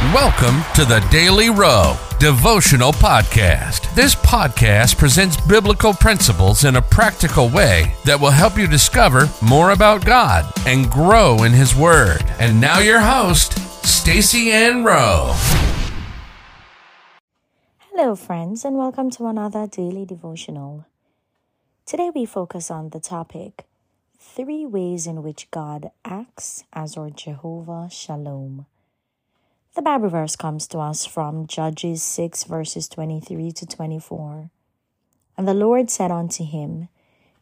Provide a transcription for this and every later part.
Welcome to the Daily Rowe Devotional Podcast. This podcast presents biblical principles in a practical way that will help you discover more about God and grow in His Word. And now, your host, Stacy Ann Rowe. Hello, friends, and welcome to another daily devotional. Today, we focus on the topic Three Ways in Which God Acts as our Jehovah Shalom. The Bible verse comes to us from Judges 6, verses 23 to 24. And the Lord said unto him,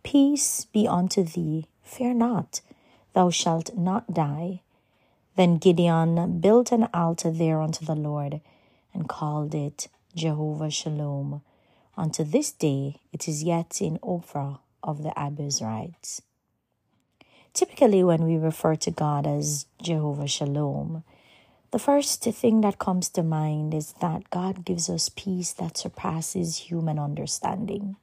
Peace be unto thee, fear not, thou shalt not die. Then Gideon built an altar there unto the Lord, and called it Jehovah Shalom. Unto this day it is yet in Ophrah of the Abiezrites. Typically, when we refer to God as Jehovah Shalom, the first thing that comes to mind is that God gives us peace that surpasses human understanding.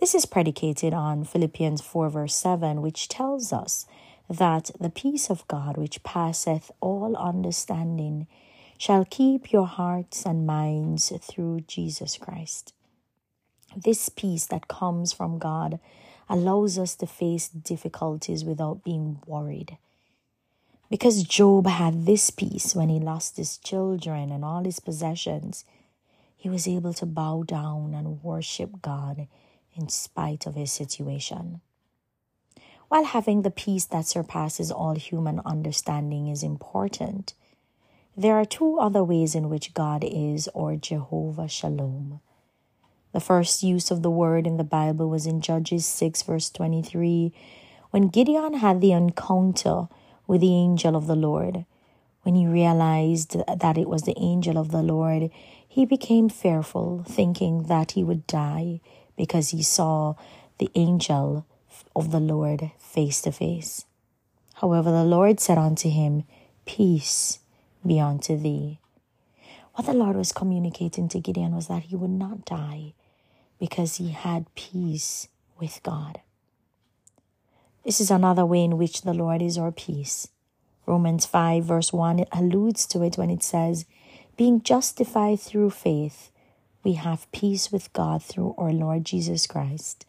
This is predicated on Philippians 4, verse 7, which tells us that the peace of God, which passeth all understanding, shall keep your hearts and minds through Jesus Christ. This peace that comes from God allows us to face difficulties without being worried. Because Job had this peace when he lost his children and all his possessions, he was able to bow down and worship God in spite of his situation. While having the peace that surpasses all human understanding is important, there are two other ways in which God is or Jehovah Shalom. The first use of the word in the Bible was in Judges 6, verse 23, when Gideon had the encounter with the angel of the Lord. When he realized that it was the angel of the Lord, he became fearful, thinking that he would die because he saw the angel of the Lord face to face. However, the Lord said unto him, Peace be unto thee. What the Lord was communicating to Gideon was that he would not die because he had peace with God. This is another way in which the Lord is our peace. Romans 5, verse 1, it alludes to it when it says, Being justified through faith, we have peace with God through our Lord Jesus Christ.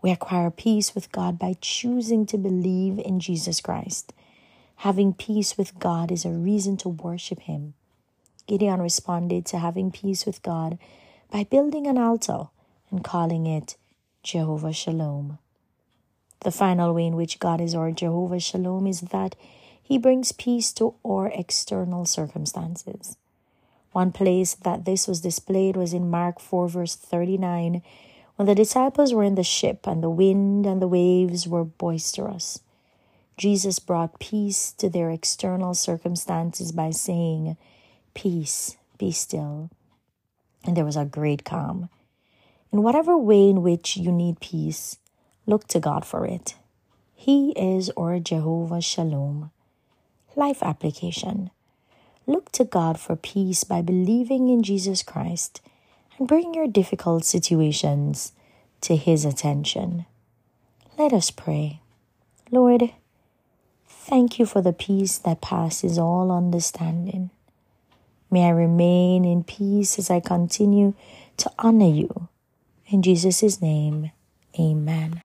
We acquire peace with God by choosing to believe in Jesus Christ. Having peace with God is a reason to worship Him. Gideon responded to having peace with God by building an altar and calling it Jehovah Shalom. The final way in which God is our Jehovah Shalom is that He brings peace to our external circumstances. One place that this was displayed was in Mark 4, verse 39, when the disciples were in the ship and the wind and the waves were boisterous. Jesus brought peace to their external circumstances by saying, Peace, be still. And there was a great calm. In whatever way in which you need peace, Look to God for it. He is or Jehovah Shalom. Life application. Look to God for peace by believing in Jesus Christ and bring your difficult situations to His attention. Let us pray. Lord, thank you for the peace that passes all understanding. May I remain in peace as I continue to honor you. In Jesus' name, amen.